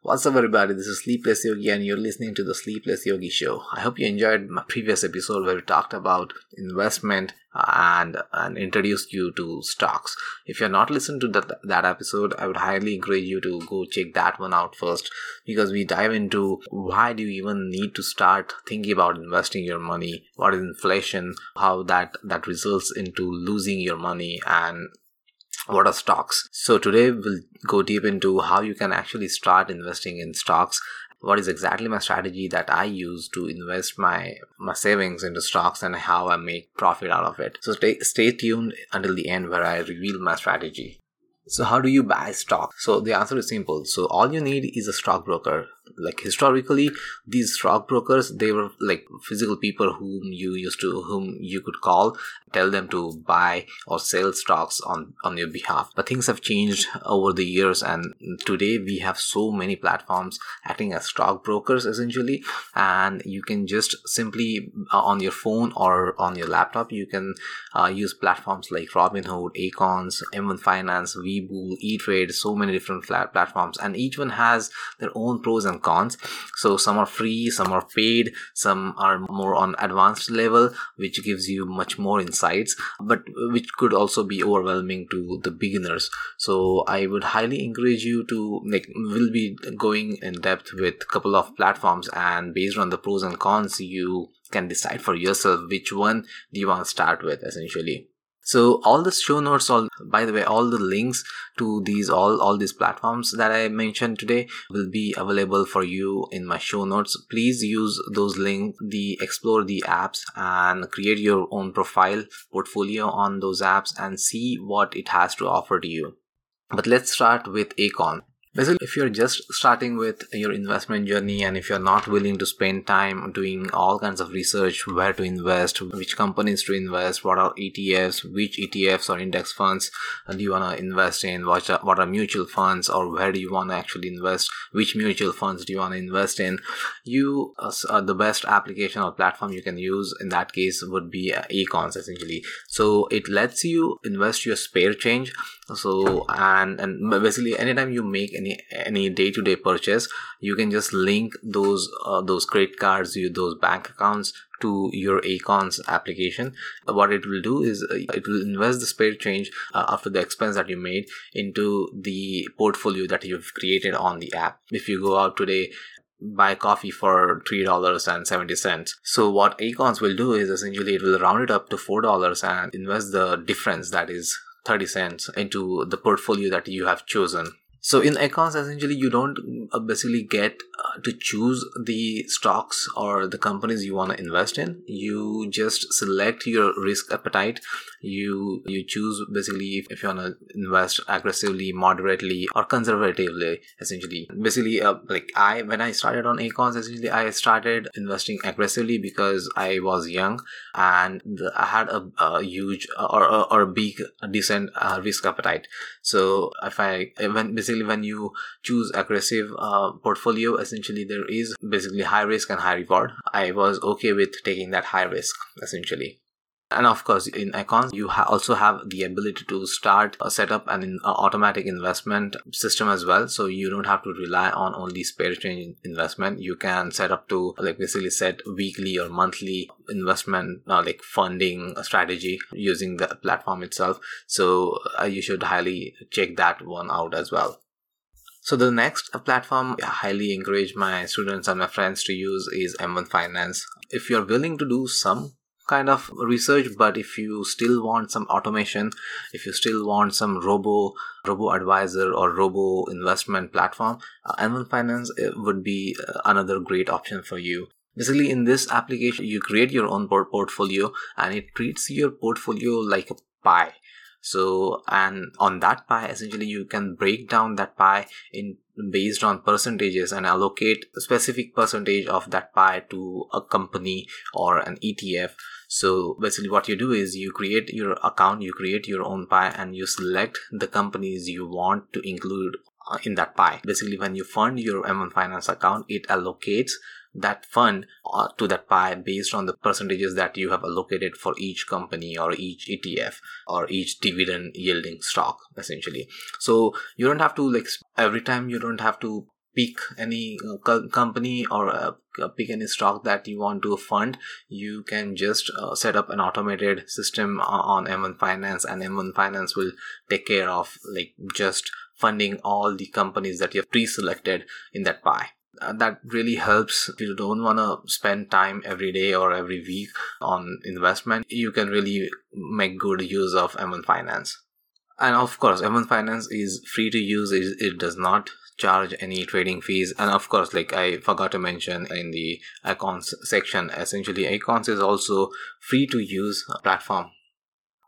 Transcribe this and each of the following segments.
What's up, everybody? This is Sleepless Yogi, and you're listening to the Sleepless Yogi Show. I hope you enjoyed my previous episode where we talked about investment uh, and and introduced you to stocks. If you're not listened to that that episode, I would highly encourage you to go check that one out first because we dive into why do you even need to start thinking about investing your money, what is inflation, how that that results into losing your money, and what are stocks? So today we'll go deep into how you can actually start investing in stocks. What is exactly my strategy that i use to invest my my savings into stocks and how i make profit out of it. So stay, stay tuned until the end where i reveal my strategy. So how do you buy stock? So the answer is simple. So all you need is a stockbroker like historically these stockbrokers they were like physical people whom you used to whom you could call tell them to buy or sell stocks on on your behalf. But things have changed over the years and today we have so many platforms acting as stockbrokers essentially. And you can just simply uh, on your phone or on your laptop you can uh, use platforms like robinhood acorns m1 finance webull e-trade so many different flat platforms. And each one has their own pros and cons so some are free some are paid some are more on advanced level which gives you much more insights but which could also be overwhelming to the beginners. So i would highly encourage you to like will be going in depth with a couple of platforms and based on the pros and cons you can decide for yourself which one do you want to start with essentially so all the show notes all by the way all the links to these all all these platforms that i mentioned today will be available for you in my show notes. Please use those links the explore the apps and create your own profile portfolio on those apps and see what it has to offer to you. But let's start with acorn Basically, if you're just starting with your investment journey and if you're not willing to spend time doing all kinds of research, where to invest, which companies to invest, what are ETFs, which ETFs or index funds do you want to invest in, what are, what are mutual funds, or where do you want to actually invest, which mutual funds do you want to invest in, you uh, the best application or platform you can use in that case would be uh, Acorns essentially. So it lets you invest your spare change so and and basically anytime you make any any day-to-day purchase you can just link those uh, those credit cards you those bank accounts to your Acorns application. What it will do is uh, it will invest the spare change uh, after the expense that you made into the portfolio that you've created on the app. If you go out today buy coffee for three dollars and seventy cents. So what Acorns will do is essentially it will round it up to four dollars and invest the difference that is 30 cents into the portfolio that you have chosen so in Acorns essentially you don't uh, basically get uh, to choose the stocks or the companies you want to invest in you just select your risk appetite. You you choose basically if, if you want to invest aggressively moderately or conservatively essentially. Basically uh, like i when i started on Acorns essentially i started investing aggressively because i was young and the, i had a, a huge or, or, or a big decent uh, risk appetite. So if i when basically when you choose aggressive uh, portfolio essentially there is basically high risk and high reward i was okay with taking that high risk essentially and of course, in Acorns, you ha- also have the ability to start a set up an automatic investment system as well. So you don't have to rely on only spare change investment. You can set up to like basically set weekly or monthly investment uh, like funding strategy using the platform itself. So uh, you should highly check that one out as well. So the next platform I highly encourage my students and my friends to use is M1 Finance. If you're willing to do some kind of research but if you still want some automation if you still want some robo robo advisor or robo investment platform uh, m1 finance uh, would be uh, another great option for you basically in this application you create your own portfolio and it treats your portfolio like a pie so and on that pie essentially you can break down that pie in based on percentages and allocate a specific percentage of that pie to a company or an etf so basically what you do is you create your account you create your own pie and you select the companies you want to include uh, in that pie. Basically when you fund your m1 finance account it allocates that fund uh, to that pie based on the percentages that you have allocated for each company or each ETF or each dividend yielding stock essentially. So you don't have to like every time you don't have to pick any uh, co- company or uh, pick any stock that you want to fund, you can just uh, set up an automated system on M1 Finance, and M1 Finance will take care of like just funding all the companies that you have pre-selected in that pie. Uh, that really helps. If you don't want to spend time every day or every week on investment you can really make good use of m1 finance. And of course m1 finance is free to use it, it does not charge any trading fees. And of course like i forgot to mention in the Acorns section essentially Acorns is also free to use platform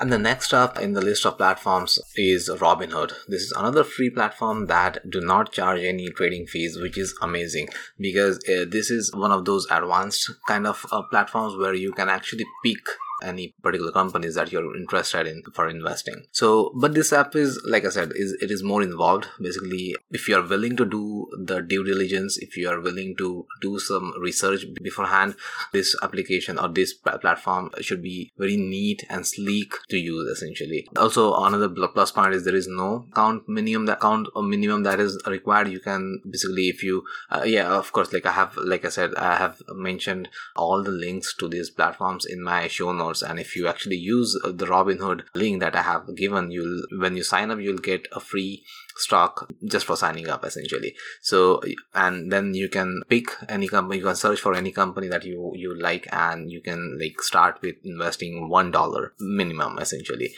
and the next up in the list of platforms is Robinhood. This is another free platform that do not charge any trading fees, which is amazing because uh, this is one of those advanced kind of uh, platforms where you can actually pick any particular companies that you're interested in for investing. So but this app is like i said is it is more involved. Basically if you are willing to do the due diligence if you are willing to do some research beforehand this application or this platform should be very neat and sleek to use essentially. Also another plus point is there is no count minimum that count or minimum that is required. You can basically if you uh, yeah of course like i have like i said i have mentioned all the links to these platforms in my show notes and if you actually use uh, the robinhood link that i have given you'll when you sign up you'll get a free stock just for signing up essentially. So and then you can pick any company you can search for any company that you you like and you can like start with investing one dollar minimum essentially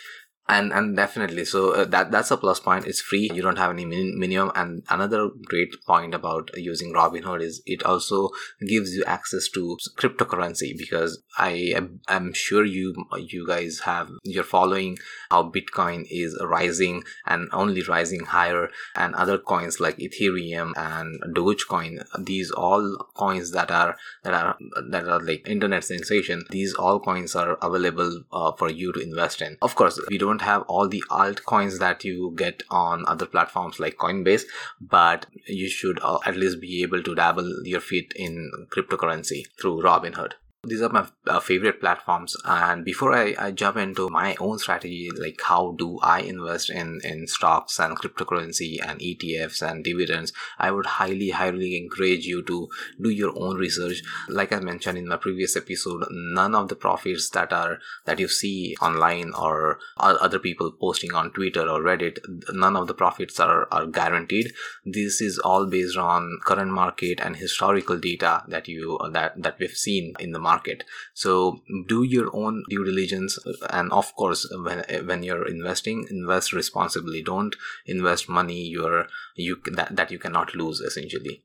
and and definitely. So uh, that that's a plus point. It's free. You don't have any min- minimum. And another great point about using robinhood is it also gives you access to cryptocurrency because i am sure you you guys have you're following how bitcoin is rising and only rising higher and other coins like ethereum and dogecoin. These all coins that are that are that are like internet sensation these all coins are available uh, for you to invest in. Of course we don't don't have all the altcoins that you get on other platforms like Coinbase, but you should uh, at least be able to dabble your feet in cryptocurrency through Robinhood these are my uh, favorite platforms. And before I, I jump into my own strategy like how do i invest in in stocks and cryptocurrency and etfs and dividends i would highly highly encourage you to do your own research. Like i mentioned in my previous episode none of the profits that are that you see online or other people posting on twitter or reddit none of the profits are, are guaranteed. This is all based on current market and historical data that you that that we've seen in the market market. So do your own due diligence and of course when when you're investing invest responsibly. Don't invest money you're you that, that you cannot lose essentially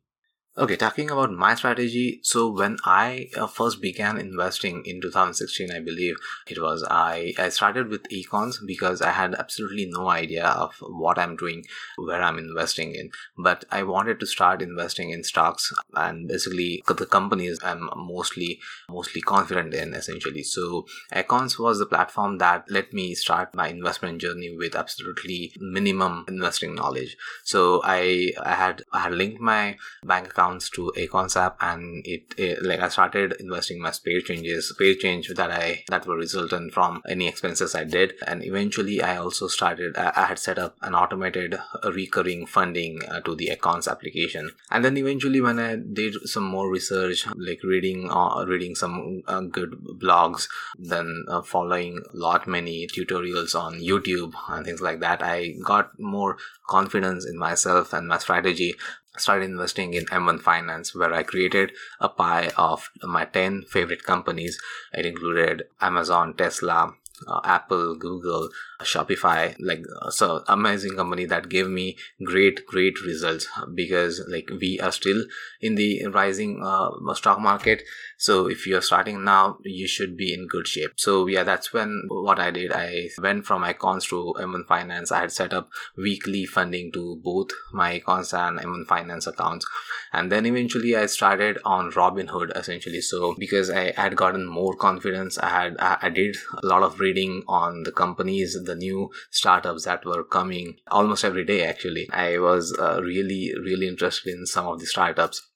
Okay, talking about my strategy. So when I uh, first began investing in 2016, I believe it was I I started with Acorns because I had absolutely no idea of what I'm doing, where I'm investing in. But I wanted to start investing in stocks and basically the companies I'm mostly mostly confident in essentially. So Acorns was the platform that let me start my investment journey with absolutely minimum investing knowledge. So I I had I had linked my bank account accounts to Acorns app and it, it, like I started investing my spare changes, spare change that I that were resultant from any expenses I did, and eventually I also started. I, I had set up an automated recurring funding uh, to the Acorns application, and then eventually when I did some more research, like reading uh, reading some uh, good blogs, then uh, following a lot many tutorials on YouTube and things like that, I got more confidence in myself and my strategy started investing in M1 Finance, where I created a pie of my 10 favorite companies. It included Amazon, Tesla, uh, Apple, Google, Shopify, like uh, so amazing company that gave me great great results because like we are still in the rising uh, stock market. So if you're starting now, you should be in good shape. So yeah, that's when what I did. I went from Acorns to M1 Finance. I had set up weekly funding to both my Acorns and M1 Finance accounts, and then eventually I started on Robinhood essentially. So because I had gotten more confidence, I had I did a lot of reading on the companies the new startups that were coming almost every day actually. I was uh, really really interested in some of the startups.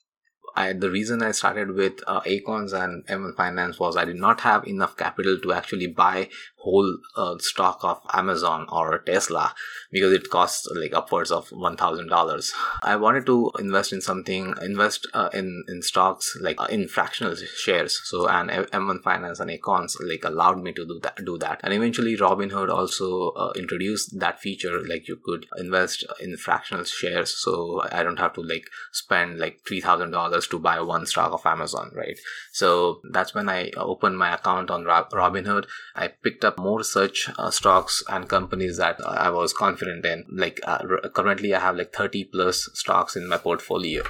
I, the reason I started with uh, Acorns and M1 Finance was I did not have enough capital to actually buy whole uh, stock of Amazon or Tesla because it costs like upwards of $1,000. I wanted to invest in something, invest uh, in, in stocks like uh, in fractional shares. So, and M1 Finance and Acorns like allowed me to do that, do that. And eventually Robinhood also uh, introduced that feature like you could invest in fractional shares. So I don't have to like spend like $3,000 to buy one stock of Amazon, right? So that's when I opened my account on Robinhood. I picked up more such uh, stocks and companies that I was confident in. Like uh, currently, I have like 30 plus stocks in my portfolio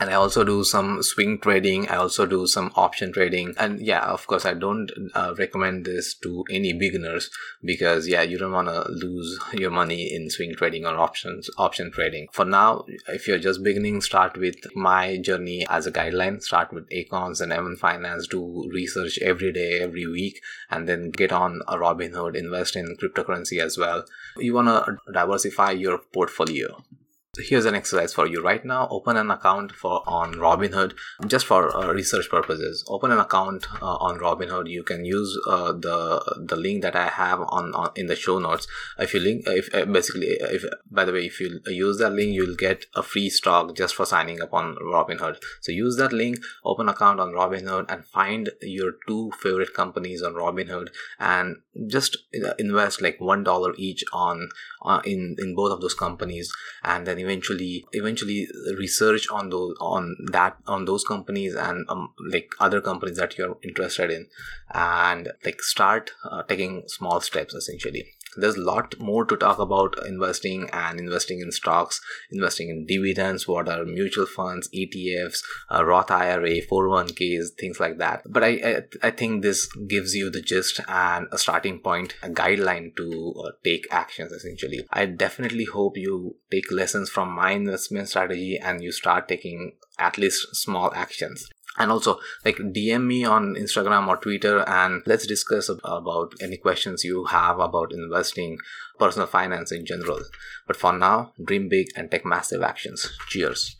and I also do some swing trading. I also do some option trading. And yeah, of course, I don't uh, recommend this to any beginners because yeah, you don't want to lose your money in swing trading or options, option trading. For now, if you're just beginning, start with my journey as a guideline. Start with Acorns and M1 Finance. Do research every day, every week, and then get on a Robinhood. Invest in cryptocurrency as well. You want to diversify your portfolio. Here's an exercise for you right now. Open an account for on Robinhood just for uh, research purposes. Open an account uh, on Robinhood. You can use uh, the the link that I have on, on in the show notes. If you link, if uh, basically, if by the way, if you use that link, you'll get a free stock just for signing up on Robinhood. So use that link, open account on Robinhood, and find your two favorite companies on Robinhood, and just uh, invest like one dollar each on uh, in in both of those companies, and then eventually eventually research on those on that on those companies and um, like other companies that you're interested in and like start uh, taking small steps essentially there's a lot more to talk about investing and investing in stocks investing in dividends what are mutual funds etfs uh, roth ira 401ks things like that. But I, I, I think this gives you the gist and a starting point a guideline to uh, take actions essentially. I definitely hope you take lessons from my investment strategy and you start taking at least small actions and also like dm me on instagram or twitter and let's discuss about any questions you have about investing personal finance in general. But for now dream big and take massive actions. Cheers